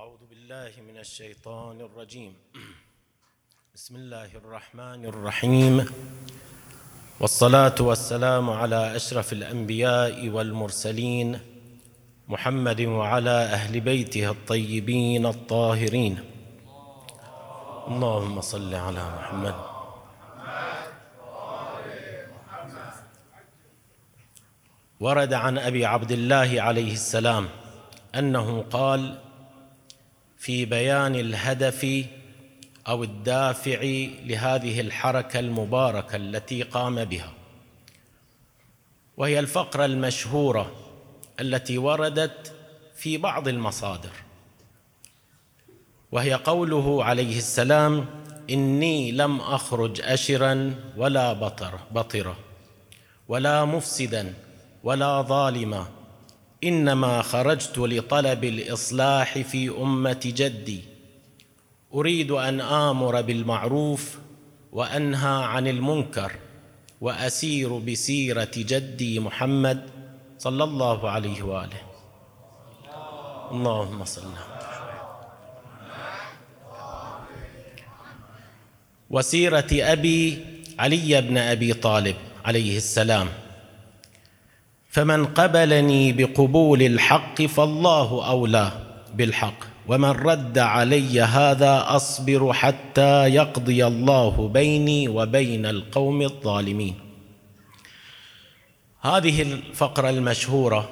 أعوذ بالله من الشيطان الرجيم. بسم الله الرحمن الرحيم. والصلاة والسلام على أشرف الأنبياء والمرسلين محمد وعلى أهل بيته الطيبين الطاهرين. اللهم صل على محمد. ورد عن أبي عبد الله عليه السلام أنه قال في بيان الهدف أو الدافع لهذه الحركة المباركة التي قام بها. وهي الفقرة المشهورة التي وردت في بعض المصادر. وهي قوله عليه السلام إني لم أخرج اشرا ولا بطر بطرا ولا مفسدا ولا ظالما. إنما خرجت لطلب الإصلاح في أمة جدي. أريد أن آمر بالمعروف وأنهى عن المنكر وأسير بسيرة جدي محمد صلى الله عليه وآله. اللهم صل وسيرة أبي علي بن أبي طالب عليه السلام. فمن قبلني بقبول الحق فالله أولى بالحق. ومن رد علي هذا أصبر حتى يقضي الله بيني وبين القوم الظالمين. هذه الفقرة المشهورة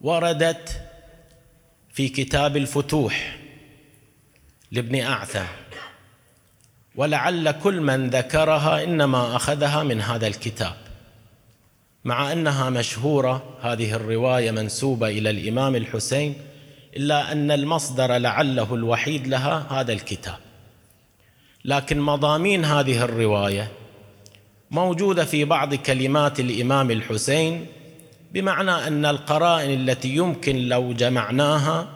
وردت في كتاب الفتوح لابن أعثم. ولعل كل من ذكرها إنما أخذها من هذا الكتاب. مع أنها مشهورة هذه الرواية منسوبة إلى الإمام الحسين إلا أن المصدر لعله الوحيد لها هذا الكتاب. لكن مضامين هذه الرواية موجودة في بعض كلمات الإمام الحسين بمعنى أن القرائن التي يمكن لو جمعناها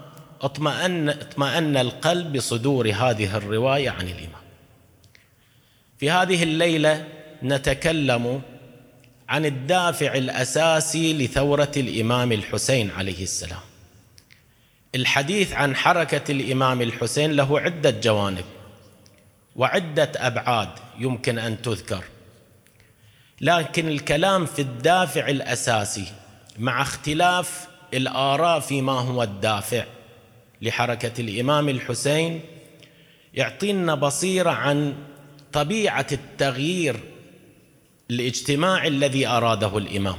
اطمأن اطمأن القلب بصدور هذه الرواية عن الإمام. في هذه الليلة نتكلم عن الدافع الأساسي لثورة الإمام الحسين عليه السلام. الحديث عن حركة الإمام الحسين له عدة جوانب وعدة أبعاد يمكن أن تذكر. لكن الكلام في الدافع الأساسي مع اختلاف الآراء فيما هو الدافع لحركة الإمام الحسين يعطينا بصيرة عن طبيعة التغيير الاجتماعي الذي أراده الإمام.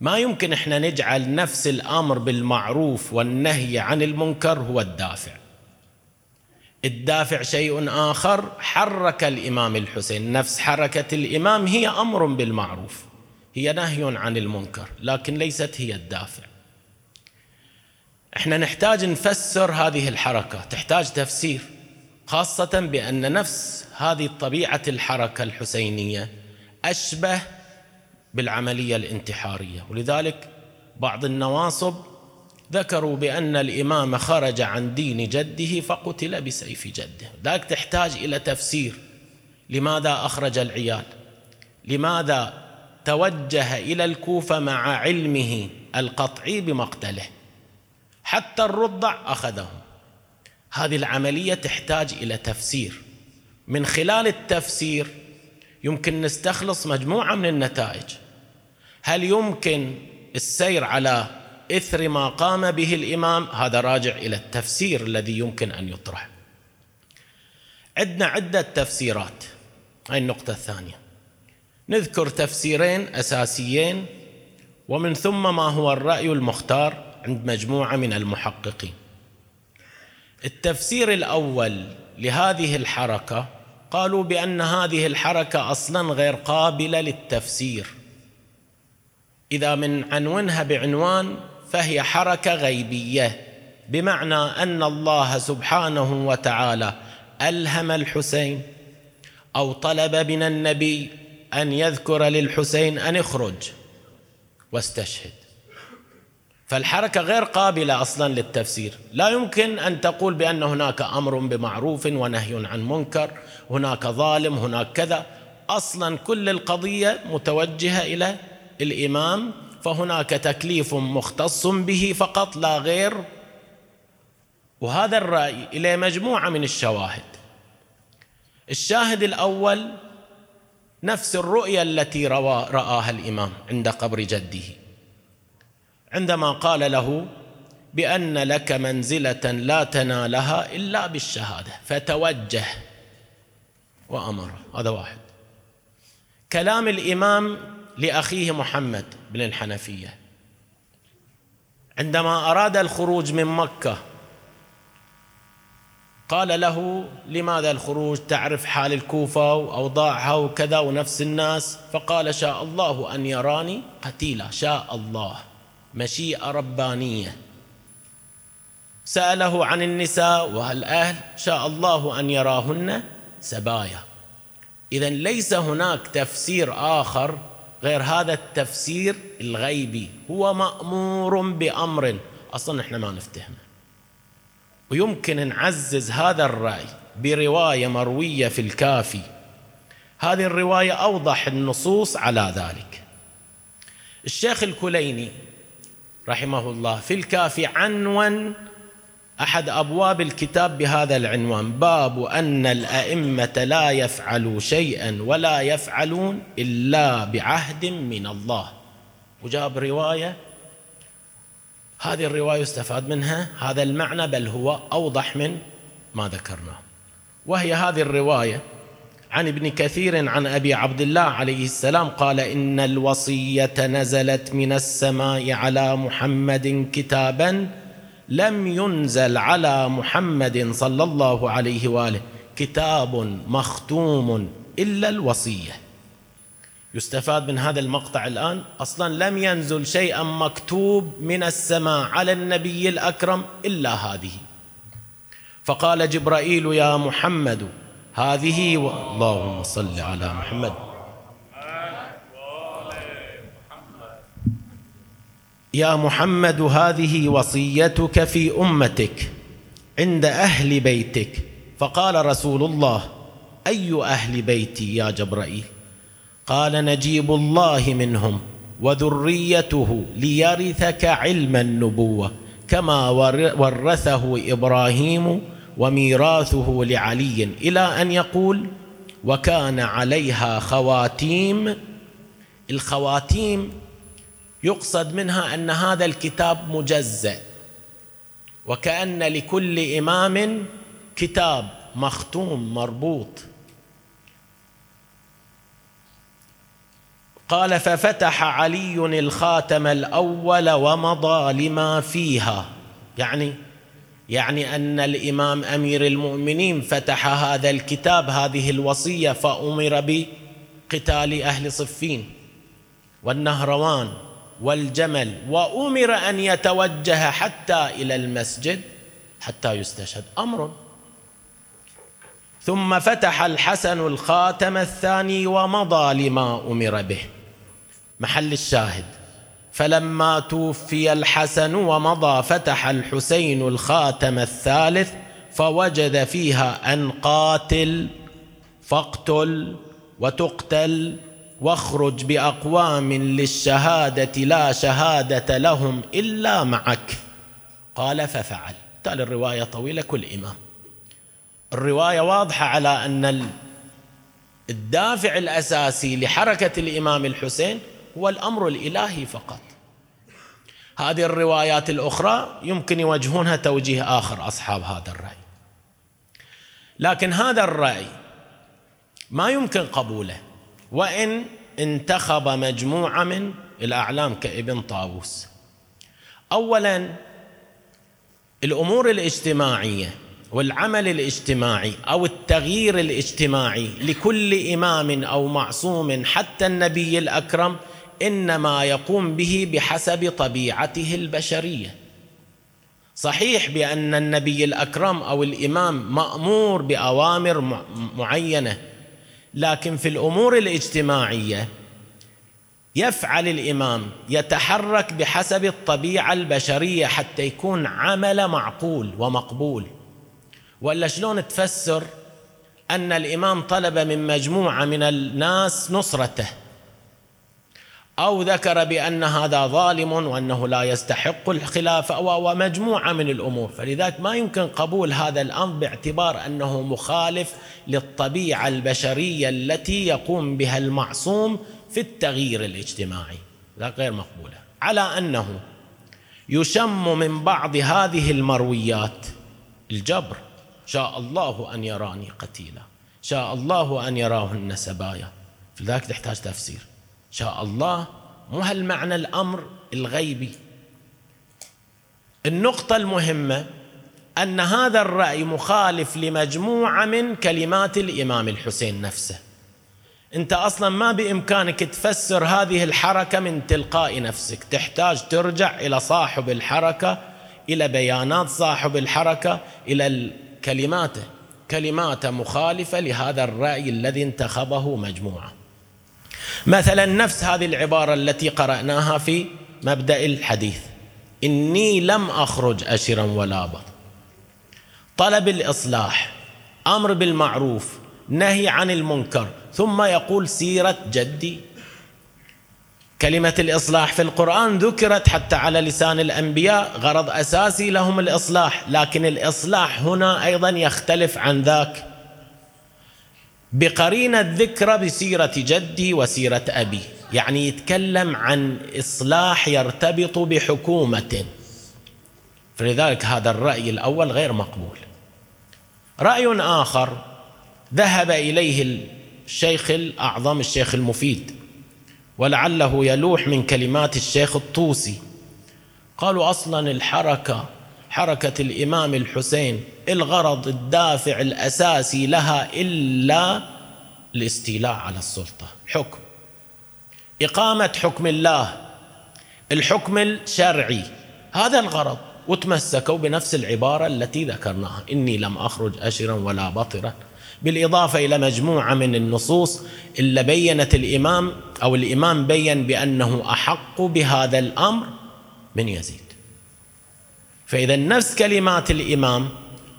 ما يمكن إحنا نجعل نفس الأمر بالمعروف والنهي عن المنكر هو الدافع. الدافع شيء آخر حرك الإمام الحسين. نفس حركة الإمام هي أمر بالمعروف. هي نهي عن المنكر لكن ليست هي الدافع. إحنا نحتاج نفسر هذه الحركة. تحتاج تفسير خاصة بأن نفس هذه طبيعة الحركة الحسينية. أشبه بالعملية الانتحارية. ولذلك بعض النواصب ذكروا بأن الإمام خرج عن دين جده فقتل بسيف جده. ذلك تحتاج إلى تفسير. لماذا أخرج العيال؟ لماذا توجه إلى الكوفة مع علمه القطعي بمقتله؟ حتى الرضع أخذهم. هذه العملية تحتاج إلى تفسير. من خلال التفسير يمكن نستخلص مجموعة من النتائج. هل يمكن السير على إثر ما قام به الإمام؟ هذا راجع إلى التفسير الذي يمكن أن يطرح عندنا عدة تفسيرات. هاي النقطة الثانية. نذكر تفسيرين أساسيين ومن ثم ما هو الرأي المختار عند مجموعة من المحققين. التفسير الأول لهذه الحركة قالوا بأن هذه الحركة أصلا غير قابلة للتفسير. إذا من عنونها بعنوان فهي حركة غيبية بمعنى أن الله سبحانه وتعالى ألهم الحسين أو طلب من النبي أن يذكر للحسين أن اخرج واستشهد. فالحركة غير قابلة أصلا للتفسير. لا يمكن أن تقول بأن هناك أمر بمعروف ونهي عن منكر هناك ظالم هناك كذا. أصلا كل القضية متوجهة إلى الإمام فهناك تكليف مختص به فقط لا غير. وهذا الرأي إلى مجموعة من الشواهد. الشاهد الأول نفس الرؤيا التي رآها الإمام عند قبر جده. عندما قال له بأن لك منزلة لا تنالها إلا بالشهادة فتوجه وأمر. هذا واحد. كلام الإمام لأخيه محمد بن الحنفية. عندما أراد الخروج من مكة قال له لماذا الخروج؟ تعرف حال الكوفة وأوضاعها وكذا ونفس الناس؟ فقال شاء الله أن يراني قتيلا شاء الله. مشيئة ربانية. سأله عن النساء والأهل شاء الله أن يراهن سبايا. إذا ليس هناك تفسير آخر غير هذا التفسير الغيبي. هو مأمور بأمر. أصلا إحنا ما نفتهمه ويمكن نعزز هذا الرأي برواية مروية في الكافي. هذه الرواية أوضح النصوص على ذلك. الشيخ الكليني رحمه الله في الكافي عنون أحد أبواب الكتاب بهذا العنوان باب أن الأئمة لا يفعلوا شيئا ولا يفعلون إلا بعهد من الله. وجاب رواية هذه الرواية يستفاد منها هذا المعنى بل هو أوضح من ما ذكرناه. وهي هذه الرواية عن ابن كثير عن أبي عبد الله عليه السلام قال إن الوصية نزلت من السماء على محمد كتابا لم ينزل على محمد صلى الله عليه وآله. كتاب مختوم إلا الوصية. يستفاد من هذا المقطع الآن؟ أصلا لم ينزل شيئا مكتوب من السماء على النبي الأكرم إلا هذه. فقال جبرائيل يا محمد هذه و... اللهم صل على محمد. يا محمد هذه وصيتك في أمتك عند أهل بيتك. فقال رسول الله أي أهل بيتي يا جبرائيل؟ قال نجيب الله منهم وذريته ليرثك علم النبوة كما ورثه إبراهيم وميراثه لعلي إلى أن يقول وكان عليها خواتيم. الخواتيم يقصد منها أن هذا الكتاب مجزأ وكأن لكل إمام كتاب مختوم مربوط. قال ففتح علي الخاتم الأول ومضى لما فيها. يعني يعني أن الإمام أمير المؤمنين فتح هذا الكتاب هذه الوصية فأمر بقتال أهل صفين والنهروان والجمل وأمر أن يتوجه حتى إلى المسجد حتى يستشهد. أمر. ثم فتح الحسن الخاتم الثاني ومضى لما أمر به. محل الشاهد. فلما توفي الحسن ومضى فتح الحسين الخاتم الثالث فوجد فيها أن قاتل فاقتل وتقتل واخرج بأقوام للشهادة لا شهادة لهم إلا معك. قال ففعل. تالي الرواية طويلة كل إمام. الرواية واضحة على أن الدافع الأساسي لحركة الإمام الحسين هو الأمر الإلهي فقط. هذه الروايات الأخرى يمكن يوجهونها توجيه آخر أصحاب هذا الرأي. لكن هذا الرأي ما يمكن قبوله. وإن انتخب مجموعة من الأعلام كابن طاووس. أولا الأمور الاجتماعية والعمل الاجتماعي أو التغيير الاجتماعي لكل إمام أو معصوم حتى النبي الأكرم إنما يقوم به بحسب طبيعته البشرية. صحيح بأن النبي الأكرم أو الإمام مأمور بأوامر معينة لكن في الأمور الاجتماعية يفعل الإمام يتحرك بحسب الطبيعة البشرية حتى يكون عمل معقول ومقبول. ولا شلون تفسر أن الإمام طلب من مجموعة من الناس نصرته؟ أو ذكر بأن هذا ظالم وأنه لا يستحق الخلافة ومجموعة من الأمور. فلذلك ما يمكن قبول هذا الأمر باعتبار أنه مخالف للطبيعة البشرية التي يقوم بها المعصوم في التغيير الاجتماعي. لا غير مقبولة. على أنه يشم من بعض هذه المرويات الجبر. شاء الله أن يراني قتيلا. شاء الله أن يراهن سبايا. فلذلك تحتاج تفسير. شاء الله مو هالمعنى الأمر الغيبي. النقطة المهمة أن هذا الرأي مخالف لمجموعة من كلمات الإمام الحسين نفسه. أنت أصلا ما بإمكانك تفسر هذه الحركة من تلقاء نفسك. تحتاج ترجع إلى صاحب الحركة إلى بيانات صاحب الحركة إلى كلماته كلماته مخالفة لهذا الرأي الذي انتخبه مجموعة. مثلا نفس هذه العبارة التي قرأناها في مبدأ الحديث. إني لم أخرج أشرا ولا بط طلب الإصلاح أمر بالمعروف نهي عن المنكر ثم يقول سيرة جدي. كلمة الإصلاح في القرآن ذكرت حتى على لسان الأنبياء غرض أساسي لهم الإصلاح لكن الإصلاح هنا أيضا يختلف عن ذاك. بقرينة ذكر بسيرة جدي وسيرة أبي. يعني يتكلم عن إصلاح يرتبط بحكومة. فلذلك هذا الرأي الأول غير مقبول. رأي آخر ذهب إليه الشيخ الأعظم الشيخ المفيد ولعله يلوح من كلمات الشيخ الطوسي. قالوا أصلا الحركة حركة الإمام الحسين الغرض الدافع الأساسي لها إلا الاستيلاء على السلطة. حكم. إقامة حكم الله. الحكم الشرعي. هذا الغرض. وتمسكوا بنفس العبارة التي ذكرناها. إني لم أخرج أشرا ولا بطرا. بالإضافة إلى مجموعة من النصوص اللي بينت الإمام أو الإمام بين بأنه أحق بهذا الأمر من يزيد. فإذا نفس كلمات الإمام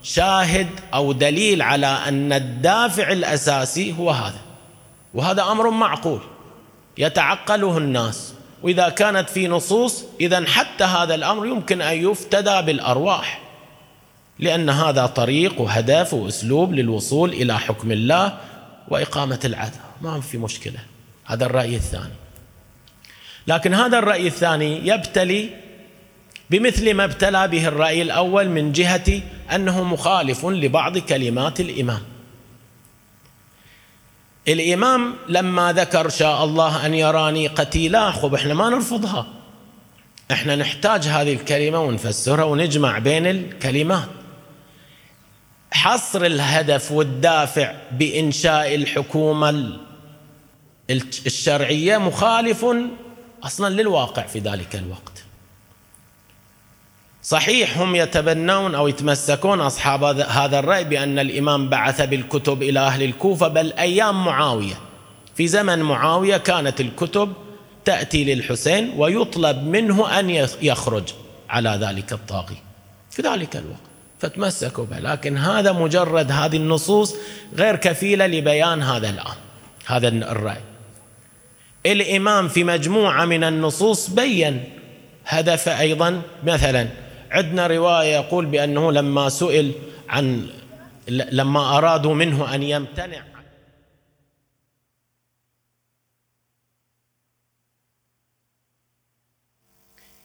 شاهد أو دليل على أن الدافع الأساسي هو هذا. وهذا أمر معقول. يتعقله الناس. وإذا كانت في نصوص إذا حتى هذا الأمر يمكن أن يفتدى بالأرواح. لأن هذا طريق وهدف وأسلوب للوصول إلى حكم الله وإقامة العدل. ما في مشكلة؟ هذا الرأي الثاني. لكن هذا الرأي الثاني يبتلي بمثل ما ابتلى به الرأي الأول من جهة أنه مخالف لبعض كلمات الإمام. الإمام لما ذكر شاء الله أن يراني قتيلا خب إحنا ما نرفضها. إحنا نحتاج هذه الكلمة ونفسرها ونجمع بين الكلمات. حصر الهدف والدافع بإنشاء الحكومة الشرعية مخالف أصلا للواقع في ذلك الوقت. صحيح هم يتبنون أو يتمسكون أصحاب هذا الرأي بأن الإمام بعث بالكتب إلى أهل الكوفة بل أيام معاوية. في زمن معاوية كانت الكتب تأتي للحسين ويطلب منه أن يخرج على ذلك الطاغي. في ذلك الوقت. فتمسكوا به. لكن هذا مجرد هذه النصوص غير كفيلة لبيان هذا الأمر هذا الرأي. الإمام في مجموعة من النصوص بين هدف أيضا مثلا عندنا رواية يقول بأنه لما سئل عن لما أرادوا منه أن يمتنع.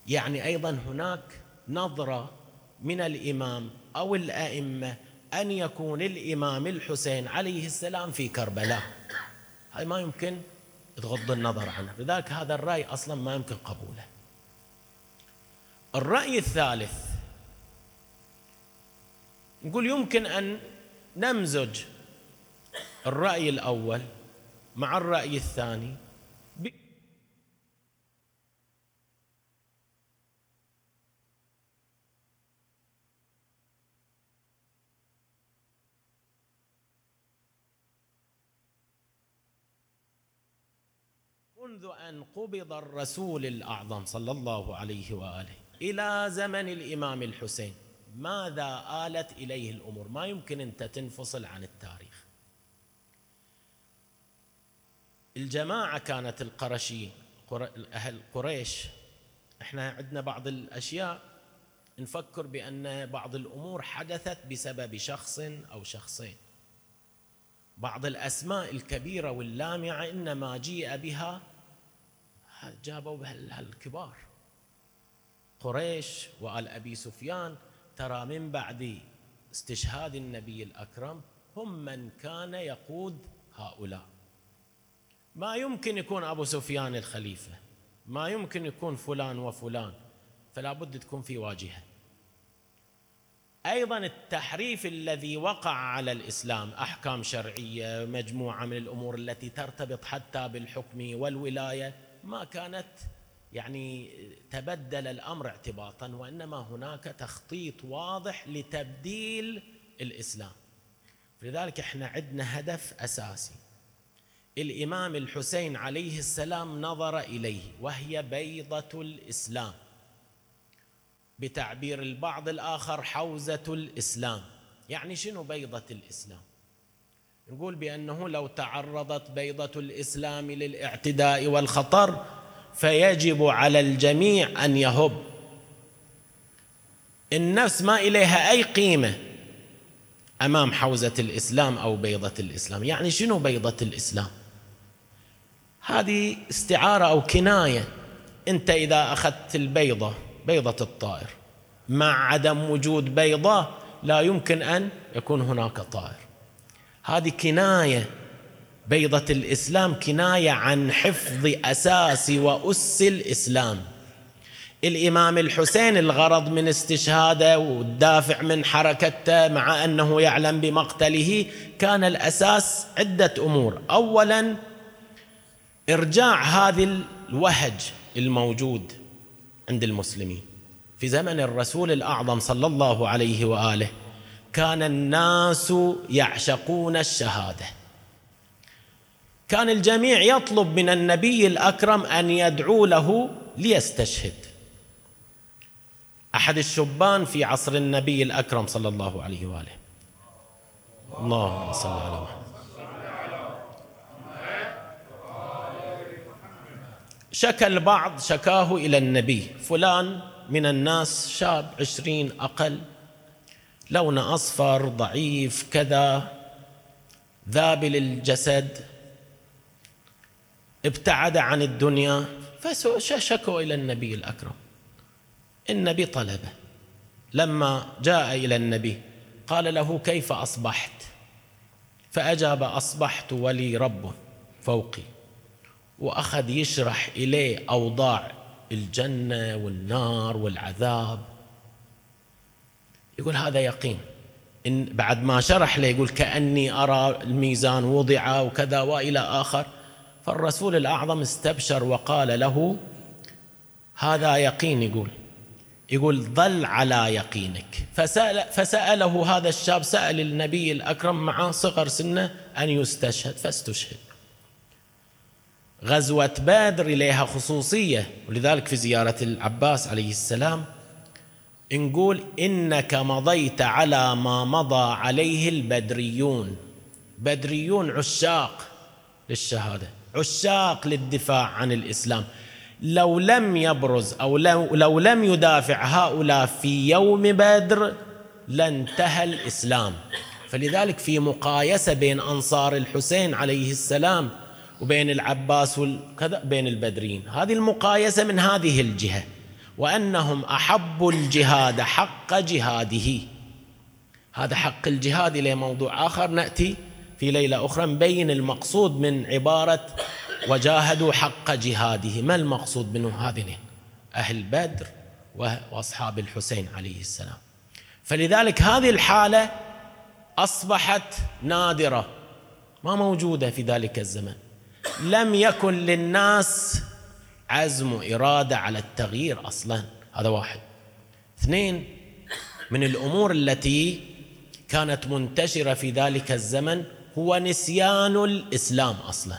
يعني أيضا هناك نظرة من الإمام أو الأئمة أن يكون الإمام الحسين عليه السلام في كربلاء. هاي ما يمكن تغض النظر عنه. لذلك هذا الرأي أصلا ما يمكن قبوله. الرأي الثالث. نقول يمكن أن نمزج الرأي الأول مع الرأي الثاني. منذ أن قبض الرسول الأعظم صلى الله عليه وآله. إلى زمن الإمام الحسين. ماذا آلت إليه الأمور؟ ما يمكن أنت تنفصل عن التاريخ. الجماعة كانت القرشيين أهل قريش. إحنا عندنا بعض الأشياء. نفكر بأن بعض الأمور حدثت بسبب شخص أو شخصين. بعض الأسماء الكبيرة واللامعة إنما جيء بها جابوا بها الكبار. قريش وآل أبي سفيان ترى من بعد استشهاد النبي الأكرم هم من كان يقود هؤلاء. ما يمكن يكون أبو سفيان الخليفة ما يمكن يكون فلان وفلان فلا بد تكون في واجهة. أيضا التحريف الذي وقع على الإسلام أحكام شرعية مجموعة من الأمور التي ترتبط حتى بالحكم والولاية ما كانت يعني تبدل الأمر اعتباطا وإنما هناك تخطيط واضح لتبديل الإسلام. لذلك إحنا عندنا هدف أساسي. الإمام الحسين عليه السلام نظر إليه وهي بيضة الإسلام. بتعبير البعض الآخر حوزة الإسلام. يعني شنو بيضة الإسلام؟ نقول بأنه لو تعرضت بيضة الإسلام للإعتداء والخطر فيجب على الجميع أن يهب. النفس ما إليها أي قيمة أمام حوزة الإسلام أو بيضة الإسلام. يعني شنو بيضة الإسلام؟ هذه استعارة أو كناية. أنت إذا أخذت البيضة بيضة الطائر مع عدم وجود بيضة لا يمكن أن يكون هناك طائر. هذه كناية بيضة الإسلام كناية عن حفظ أساس وأس الإسلام. الإمام الحسين الغرض من استشهاده والدافع من حركته مع أنه يعلم بمقتله كان الأساس عدة أمور. أولا إرجاع هذا الوهج الموجود عند المسلمين. في زمن الرسول الأعظم صلى الله عليه وآله كان الناس يعشقون الشهادة. كان الجميع يطلب من النبي الأكرم أن يدعو له ليستشهد. أحد الشبان في عصر النبي الأكرم صلى الله عليه وآله. اللهم صل على محمد. شكى البعض شكاه إلى النبي. فلان من الناس شاب عشرين أقل. لون أصفر ضعيف كذا. ذابل الجسد. ابتعد عن الدنيا فشكوا إلى النبي الأكرم. النبي طلبه. لما جاء إلى النبي قال له كيف أصبحت؟ فأجاب أصبحت ولي رب فوقي وأخذ يشرح إليه أوضاع الجنة والنار والعذاب. يقول هذا يقين. إن بعد ما شرح له يقول كأني أرى الميزان وضع وكذا وإلى آخر. فالرسول الأعظم استبشر وقال له هذا يقين. يقول يقول ظل على يقينك. فسأل فسأله هذا الشاب سأل النبي الأكرم مع صغر سنه أن يستشهد فاستشهد. غزوة بدر إليها خصوصية. ولذلك في زيارة العباس عليه السلام نقول إنك مضيت على ما مضى عليه البدريون. بدريون عشاق للشهادة. عشاق للدفاع عن الإسلام. لو لم يبرز أو لو, لو لم يدافع هؤلاء في يوم بدر لانتهى الإسلام. فلذلك في مقايسة بين أنصار الحسين عليه السلام وبين العباس وكذا بين البدرين هذه المقايسة من هذه الجهة. وأنهم احبوا الجهاد حق جهاده. هذا حق الجهاد إلى موضوع آخر. نأتي في ليلة أخرى مبين المقصود من عبارة وجاهدوا حق جهاده. ما المقصود منه هذين أهل بدر وأصحاب الحسين عليه السلام. فلذلك هذه الحالة أصبحت نادرة ما موجودة في ذلك الزمن. لم يكن للناس عزم وإرادة على التغيير أصلا. هذا واحد. اثنين من الأمور التي كانت منتشرة في ذلك الزمن هو نسيان الإسلام أصلا.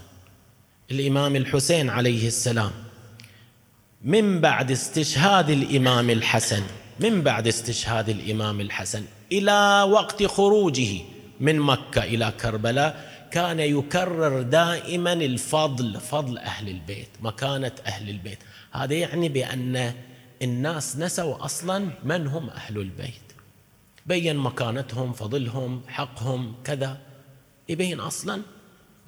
الإمام الحسين عليه السلام. من بعد استشهاد الإمام الحسن من بعد استشهاد الإمام الحسن إلى وقت خروجه من مكة إلى كربلاء كان يكرر دائما الفضل فضل أهل البيت مكانة أهل البيت. هذا يعني بأن الناس نسوا أصلا من هم أهل البيت. بين مكانتهم فضلهم حقهم كذا. يبين أصلا.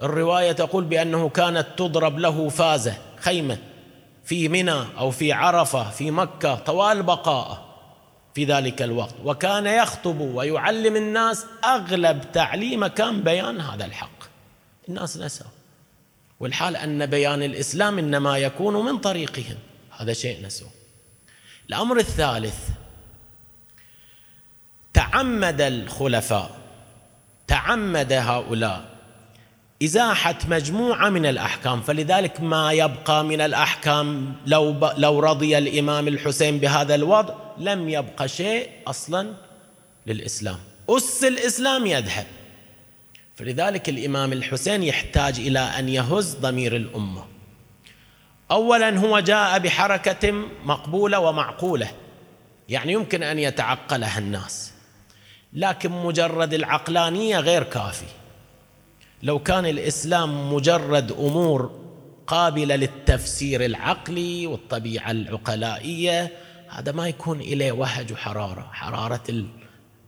الرواية تقول بأنه كانت تضرب له فازة خيمة في منى أو في عرفة في مكة طوال بقائه في ذلك الوقت. وكان يخطب ويعلم الناس أغلب تعليمه كان بيان هذا الحق. الناس نسوا. والحال أن بيان الإسلام إنما يكون من طريقهم. هذا شيء نسوا. الأمر الثالث تعمد الخلفاء. تعمد هؤلاء. إزاحة مجموعة من الأحكام فلذلك ما يبقى من الأحكام لو, ب... لو رضي الإمام الحسين بهذا الوضع لم يبقى شيء أصلا للإسلام. أس الإسلام يذهب. فلذلك الإمام الحسين يحتاج إلى أن يهز ضمير الأمة. أولا هو جاء بحركة مقبولة ومعقولة يعني يمكن أن يتعقلها الناس. لكن مجرد العقلانية غير كافي. لو كان الإسلام مجرد أمور قابلة للتفسير العقلي والطبيعة العقلائية هذا ما يكون إليه وهج وحرارة. حرارة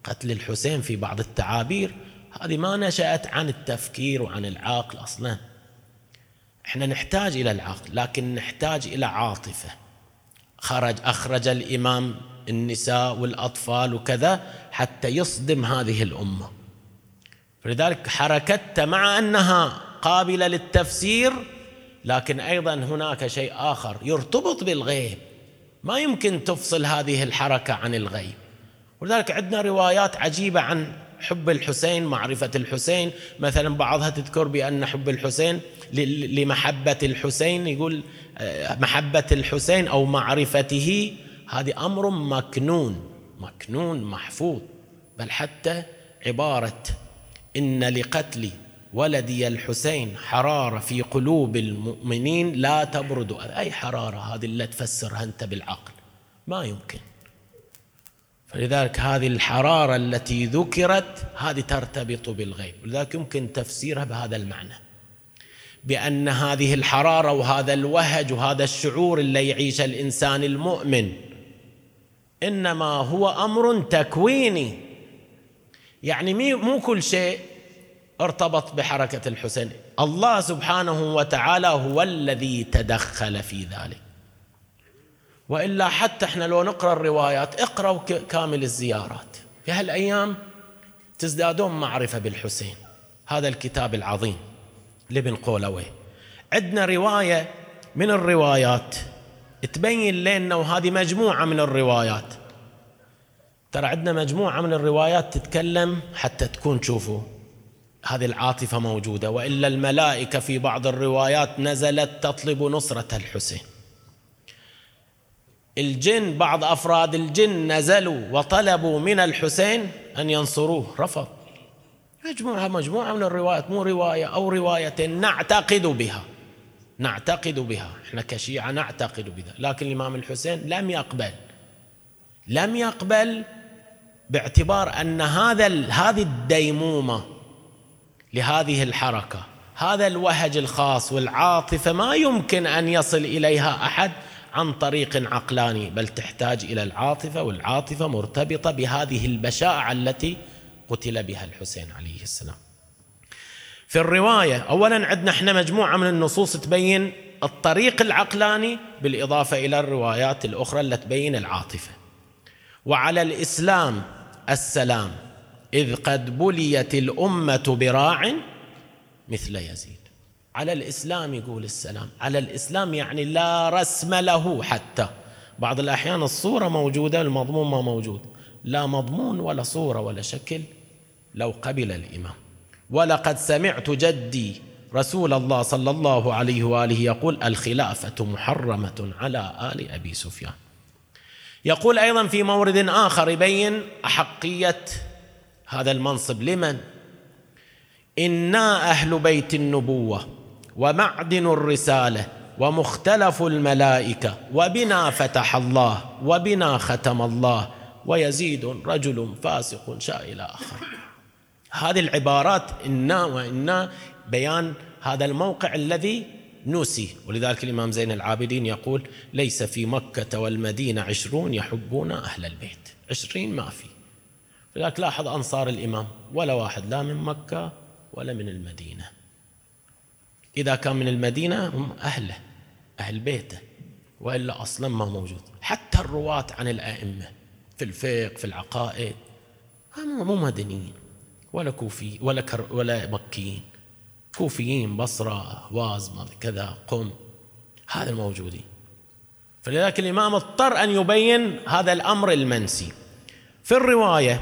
قتل الحسين في بعض التعابير هذه ما نشأت عن التفكير وعن العقل أصلا. إحنا نحتاج إلى العقل لكن نحتاج إلى عاطفة. خرج أخرج الإمام النساء والأطفال وكذا حتى يصدم هذه الأمة. فلذلك حركت مع أنها قابلة للتفسير لكن أيضا هناك شيء آخر يرتبط بالغيب. ما يمكن تفصل هذه الحركة عن الغيب. ولذلك عندنا روايات عجيبة عن حب الحسين معرفة الحسين. مثلا بعضها تذكر بأن حب الحسين لمحبة الحسين يقول آه، محبة الحسين أو معرفته هذه أمر مكنون مكنون محفوظ بل حتى عبارة إن لقتل ولدي الحسين حرارة في قلوب المؤمنين لا تبرد. أي حرارة هذه اللي تفسرها أنت بالعقل؟ ما يمكن. فلذلك هذه الحرارة التي ذكرت هذه ترتبط بالغيب. ولذلك يمكن تفسيرها بهذا المعنى. بأن هذه الحرارة وهذا الوهج وهذا الشعور اللي يعيش الإنسان المؤمن إنما هو أمر تكويني. يعني مو كل شيء ارتبط بحركة الحسين. الله سبحانه وتعالى هو الذي تدخل في ذلك. وإلا حتى إحنا لو نقرأ الروايات اقرأوا كامل الزيارات. في هالأيام تزدادون معرفة بالحسين. هذا الكتاب العظيم لابن قولوي عندنا رواية من الروايات تبين لنا وهذه مجموعة من الروايات. ترى عندنا مجموعة من الروايات تتكلم حتى تكون تشوفوا هذه العاطفة موجودة وإلا الملائكة في بعض الروايات نزلت تطلب نصرة الحسين. الجن بعض أفراد الجن نزلوا وطلبوا من الحسين أن ينصروه رفض. مجموعة مجموعة من الروايات مو رواية أو رواية نعتقد بها. نعتقد بها إحنا كشيعة نعتقد بها لكن الإمام الحسين لم يقبل لم يقبل باعتبار أن هذا هذه الديمومة لهذه الحركة هذا الوهج الخاص والعاطفة ما يمكن أن يصل إليها أحد عن طريق عقلاني بل تحتاج إلى العاطفة والعاطفة مرتبطة بهذه البشاعة التي قتل بها الحسين عليه السلام. في الرواية اولا عندنا إحنا مجموعة من النصوص تبين الطريق العقلاني بالإضافة إلى الروايات الأخرى اللي تبين العاطفة. وعلى الإسلام السلام إذ قد بليت الأمة براع مثل يزيد. على الإسلام يقول السلام. على الإسلام يعني لا رسم له حتى. بعض الأحيان الصورة موجودة المضمون ما موجود. لا مضمون ولا صورة ولا شكل لو قبل الإمام. ولقد سمعت جدي رسول الله صلى الله عليه وآله يقول الخلافة محرمة على آل أبي سفيان. يقول أيضا في مورد آخر يبين احقيه هذا المنصب لمن؟ إنا أهل بيت النبوة ومعدن الرسالة ومختلف الملائكة وبنا فتح الله وبنا ختم الله ويزيد رجل فاسق شاء إلى آخر. هذه العبارات إنا وإنا بيان هذا الموقع الذي نوسي ولذلك الإمام زين العابدين يقول ليس في مكة والمدينة عشرون يحبون أهل البيت. عشرين ما في. لذلك لاحظ أنصار الإمام ولا واحد لا من مكة ولا من المدينة. إذا كان من المدينة هم أهله أهل بيته وإلا أصلا ما موجود. حتى الرواة عن الأئمة في الفقه في العقائد مو مدنيين. ولا كوفي ولا كر ولا مكيين كوفيين بصرة واز كذا قم. هذا الموجودين فلذلك الإمام اضطر أن يبين هذا الأمر المنسي. في الرواية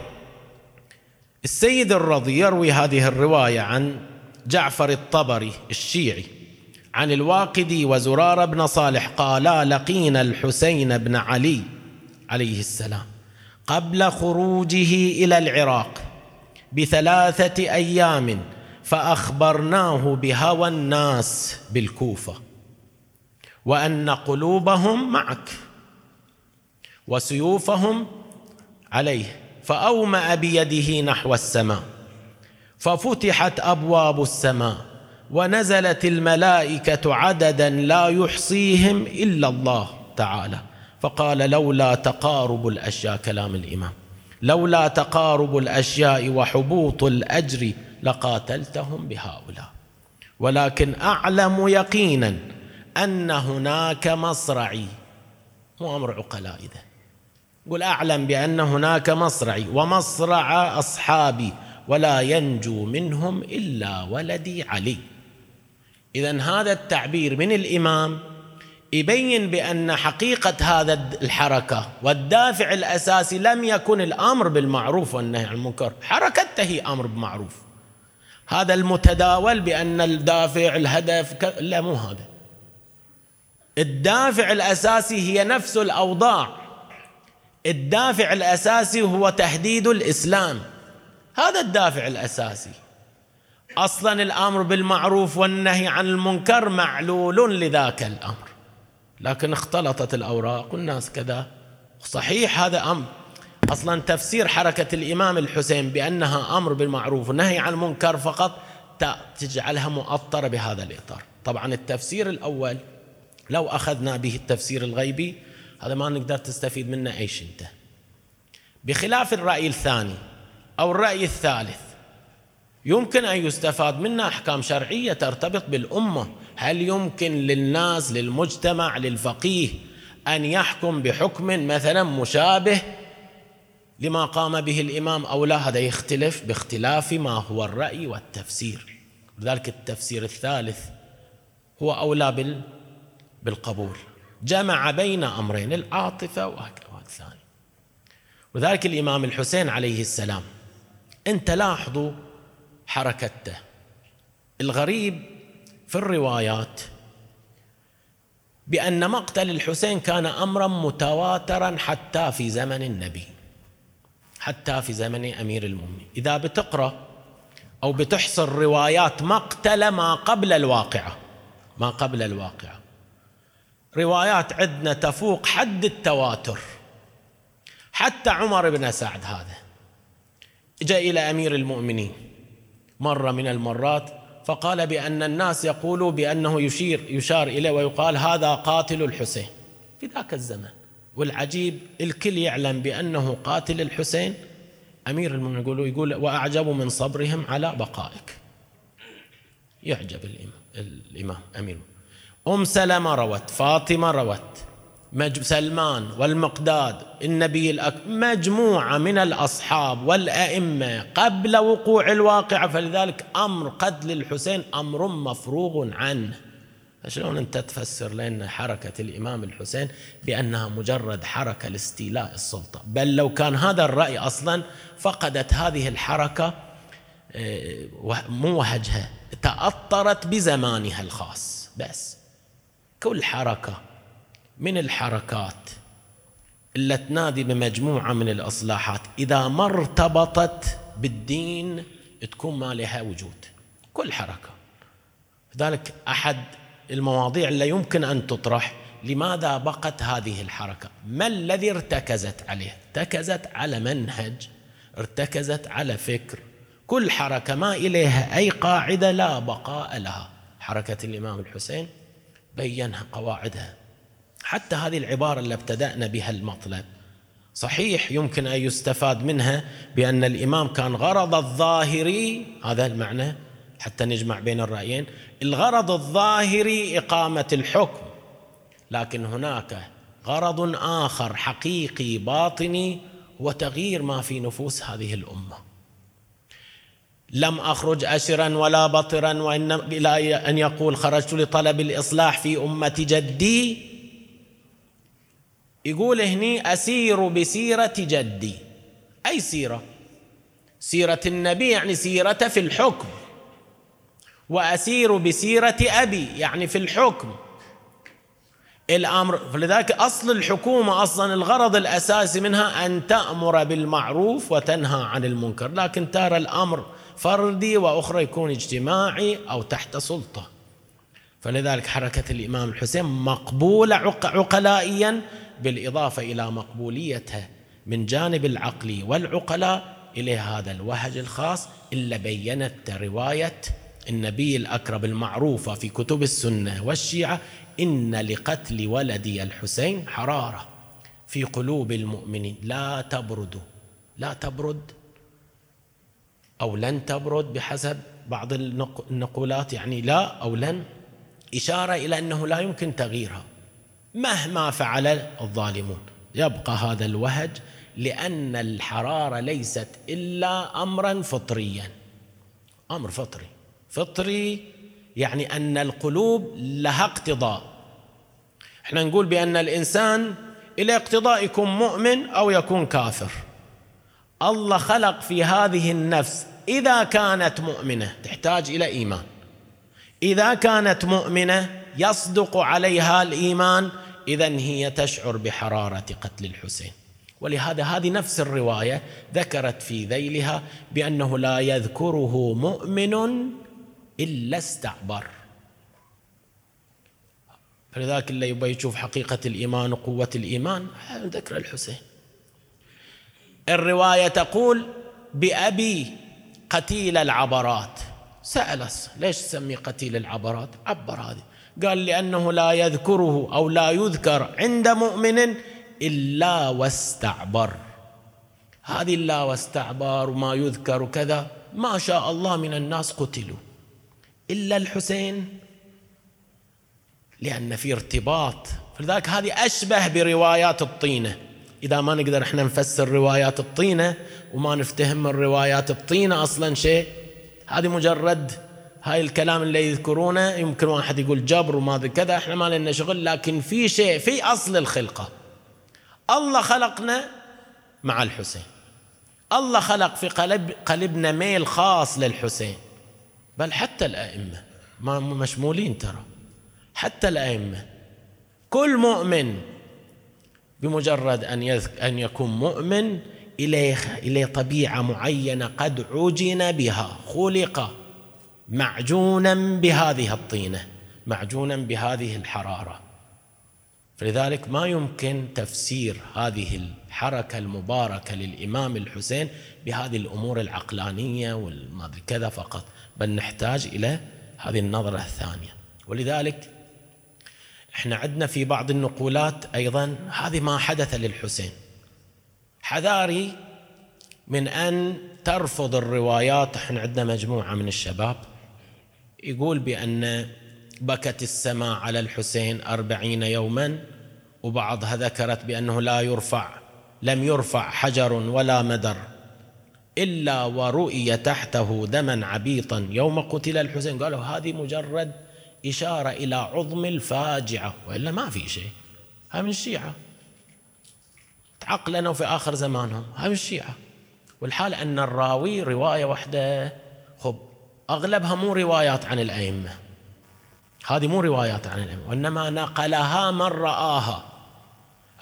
السيد الرضي يروي هذه الرواية عن جعفر الطبري الشيعي عن الواقدي وزرار بن صالح قالا لقينا الحسين بن علي عليه السلام قبل خروجه إلى العراق. بثلاثة أيام فأخبرناه بهوى الناس بالكوفة وأن قلوبهم معك وسيوفهم عليه فأومأ بيده نحو السماء ففتحت أبواب السماء ونزلت الملائكة عددا لا يحصيهم إلا الله تعالى فقال لولا تقارب الأشياء كلام الإمام. لولا تقارب الأشياء وحبوط الأجر لقاتلتهم بهؤلاء. ولكن أعلم يقينا أن هناك مصرعي مو أمر عقلاء اذا قل أعلم بأن هناك مصرعي ومصرع أصحابي ولا ينجو منهم إلا ولدي علي. اذا هذا التعبير من الإمام يبين بأن حقيقة هذا الحركة والدافع الأساسي لم يكن الأمر بالمعروف والنهي عن المنكر. حركته هي أمر بالمعروف هذا المتداول بأن الدافع الهدف ك... لا مو هذا. الدافع الأساسي هي نفس الأوضاع. الدافع الأساسي هو تهديد الإسلام. هذا الدافع الأساسي. أصلا الأمر بالمعروف والنهي عن المنكر معلول لذاك الأمر. لكن اختلطت الأوراق والناس كذا. صحيح هذا أمر. أصلا تفسير حركة الإمام الحسين بأنها أمر بالمعروف والنهي عن المنكر فقط تجعلها مؤطرة بهذا الإطار. طبعا التفسير الأول لو أخذنا به التفسير الغيبي هذا ما نقدر تستفيد منه اي شيء أنت. بخلاف الرأي الثاني أو الرأي الثالث يمكن أن يستفاد منه أحكام شرعية ترتبط بالأمة. هل يمكن للناس للمجتمع للفقيه أن يحكم بحكم مثلا مشابه لما قام به الإمام أو لا؟ هذا يختلف باختلاف ما هو الرأي والتفسير. لذلك التفسير الثالث هو أولى بالقبول. جمع بين أمرين العاطفة والثاني وذلك الإمام الحسين عليه السلام. انت لاحظوا حركته الغريب في الروايات بأن مقتل الحسين كان أمرا متواترا حتى في زمن النبي حتى في زمن أمير المؤمنين. إذا بتقرأ أو بتحصر روايات مقتل ما قبل الواقعة ما قبل الواقعة. روايات عندنا تفوق حد التواتر. حتى عمر بن سعد هذا جاء إلى أمير المؤمنين مرة من المرات فقال بأن الناس يقولوا بأنه يشير يشار إليه ويقال هذا قاتل الحسين. في ذاك الزمن والعجيب الكل يعلم بأنه قاتل الحسين. أمير المؤمنين يقولوا يقول وأعجب من صبرهم على بقائك. يعجب الإمام الإمام أمير أم سلمة روت فاطمة روت. سلمان والمقداد النبي الأكبر مجموعة من الأصحاب والأئمة قبل وقوع الواقعة. فلذلك أمر قتل الحسين أمر مفروغ عنه. شلون أنت تفسر لنا حركة الإمام الحسين بأنها مجرد حركة لاستيلاء السلطة؟ بل لو كان هذا الرأي أصلا فقدت هذه الحركة آه، مو وهجها تأطرت بزمانها الخاص. بس كل حركة من الحركات اللي تنادي بمجموعة من الإصلاحات. إذا ما ارتبطت بالدين تكون ما لها وجود. كل حركة. لذلك أحد المواضيع اللي يمكن أن تطرح لماذا بقت هذه الحركة؟ ما الذي ارتكزت عليه؟ ارتكزت على منهج ارتكزت على فكر. كل حركة ما إليها أي قاعدة لا بقاء لها. حركة الإمام الحسين بينها قواعدها. حتى هذه العبارة اللي ابتدأنا بها المطلب. صحيح يمكن أن يستفاد منها بأن الإمام كان غرض الظاهري هذا المعنى حتى نجمع بين الرأيين الغرض الظاهري إقامة الحكم. لكن هناك غرض آخر حقيقي باطني هو تغيير ما في نفوس هذه الأمة. لم أخرج أشرا ولا بطرا وإن إلى أن يقول خرجت لطلب الإصلاح في أمة جدي يقول هني أسير بسيرة جدي. أي سيرة؟ سيرة النبي يعني سيرة في الحكم. وأسير بسيرة أبي يعني في الحكم. الأمر فلذلك أصل الحكومة أصلا الغرض الأساسي منها أن تأمر بالمعروف وتنهى عن المنكر. لكن ترى الأمر فردي وأخرى يكون اجتماعي أو تحت سلطة. فلذلك حركة الإمام الحسين مقبولة عقلائيا بالإضافة إلى مقبوليتها من جانب العقل والعقلاء إلى هذا الوهج الخاص إلا بينت رواية النبي الأكرم المعروفة في كتب السنة والشيعة إن لقتل ولدي الحسين حرارة في قلوب المؤمنين. لا تبرد لا تبرد أو لن تبرد بحسب بعض النقولات يعني لا أو لن. إشارة إلى أنه لا يمكن تغييرها. مهما فعل الظالمون. يبقى هذا الوهج لأن الحرارة ليست إلا أمرا فطريا. أمر فطري. فطري يعني أن القلوب لها اقتضاء. إحنا نقول بأن الإنسان إلى اقتضاء يكون مؤمن أو يكون كافر. الله خلق في هذه النفس إذا كانت مؤمنة تحتاج إلى إيمان. إذا كانت مؤمنة يصدق عليها الإيمان إذا هي تشعر بحرارة قتل الحسين. ولهذا هذه نفس الرواية ذكرت في ذيلها بأنه لا يذكره مؤمن إلا استعبر. فلذلك اللي يبغى يشوف حقيقة الإيمان وقوة الإيمان ذكر الحسين. الرواية تقول بأبي قتيل العبرات. سأل ليش تسمي قتيل العبرات؟ عبر هذه. قال لأنه لا يذكره أو لا يذكر عند مؤمن إلا واستعبر. هذه إلا واستعبر وما يذكر كذا ما شاء الله من الناس قتلوا. إلا الحسين لأن في ارتباط. فلذلك هذه أشبه بروايات الطينة. إذا ما نقدر إحنا نفسر روايات الطينة وما نفتهم من روايات الطينة أصلا شيء هذه مجرد هاي الكلام اللي يذكرونه يمكن واحد يقول جبر وما كذا إحنا ما لنا شغل لكن في شيء في أصل الخلقة. الله خلقنا مع الحسين. الله خلق في قلب قلبنا ميل خاص للحسين. بل حتى الأئمة ما مشمولين ترى. حتى الأئمة. كل مؤمن بمجرد أن أن يكون مؤمن إليه إليه طبيعة معينة قد عجن بها خلق. معجونا بهذه الطينة معجونا بهذه الحرارة. فلذلك ما يمكن تفسير هذه الحركة المباركة للإمام الحسين بهذه الأمور العقلانية والما كذا فقط بل نحتاج إلى هذه النظرة الثانية. ولذلك إحنا عندنا في بعض النقولات أيضا هذه ما حدث للحسين. حذاري من أن ترفض الروايات إحنا عندنا مجموعة من الشباب يقول بأن بكت السماء على الحسين أربعين يوما وبعضها ذكرت بأنه لا يرفع لم يرفع حجر ولا مدر إلا ورؤي تحته دما عبيطا. يوم قتل الحسين قالوا هذه مجرد إشارة إلى عظم الفاجعة وإلا ما في شيء. هاي من الشيعة. تعقلنا في آخر زمانهم. هاي من الشيعة. والحال أن الراوي رواية واحدة خب أغلبها مو روايات عن الأئمة. هذه مو روايات عن الأئمة وإنما نقلها من رآها.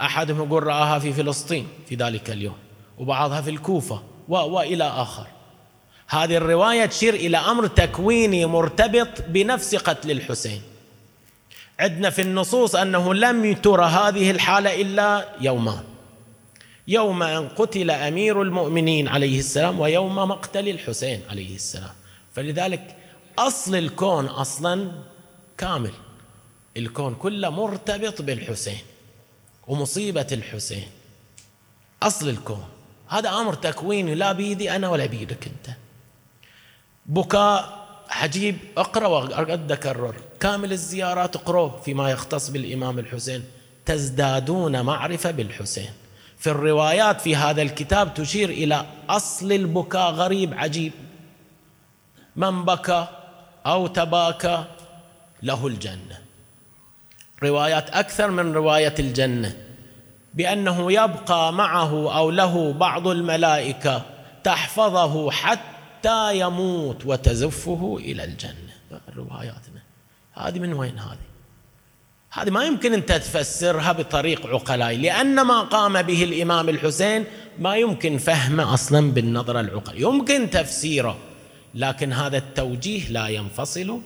أحدهم يقول رآها في فلسطين في ذلك اليوم وبعضها في الكوفة وإلى آخر. هذه الرواية تشير إلى أمر تكويني مرتبط بنفس قتل الحسين. عندنا في النصوص أنه لم ترى هذه الحالة إلا يومان يوم ان قتل أمير المؤمنين عليه السلام ويوم مقتل الحسين عليه السلام. فلذلك أصل الكون أصلا كامل. الكون كله مرتبط بالحسين ومصيبة الحسين. أصل الكون. هذا أمر تكويني لا بيدي أنا ولا بيدك أنت. بكاء عجيب. اقرأ وقد اكرر كامل الزيارات اقروه فيما يختص بالإمام الحسين. تزدادون معرفة بالحسين. في الروايات في هذا الكتاب تشير إلى أصل البكاء غريب عجيب. من بكى أو تباكى له الجنة. روايات أكثر من رواية الجنة. بأنه يبقى معه أو له بعض الملائكة تحفظه حتى يموت وتزفه إلى الجنة. رواياتنا. هذه من وين هذه؟ هذه ما يمكن انت تفسرها بطريق عقلائي لأن ما قام به الإمام الحسين ما يمكن فهمه أصلا بالنظره العقليه يمكن تفسيره. لكن هذا التوجيه لا ينفصل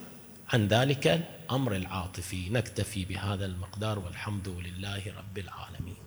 عن ذلك الأمر العاطفي. نكتفي بهذا المقدار والحمد لله رب العالمين.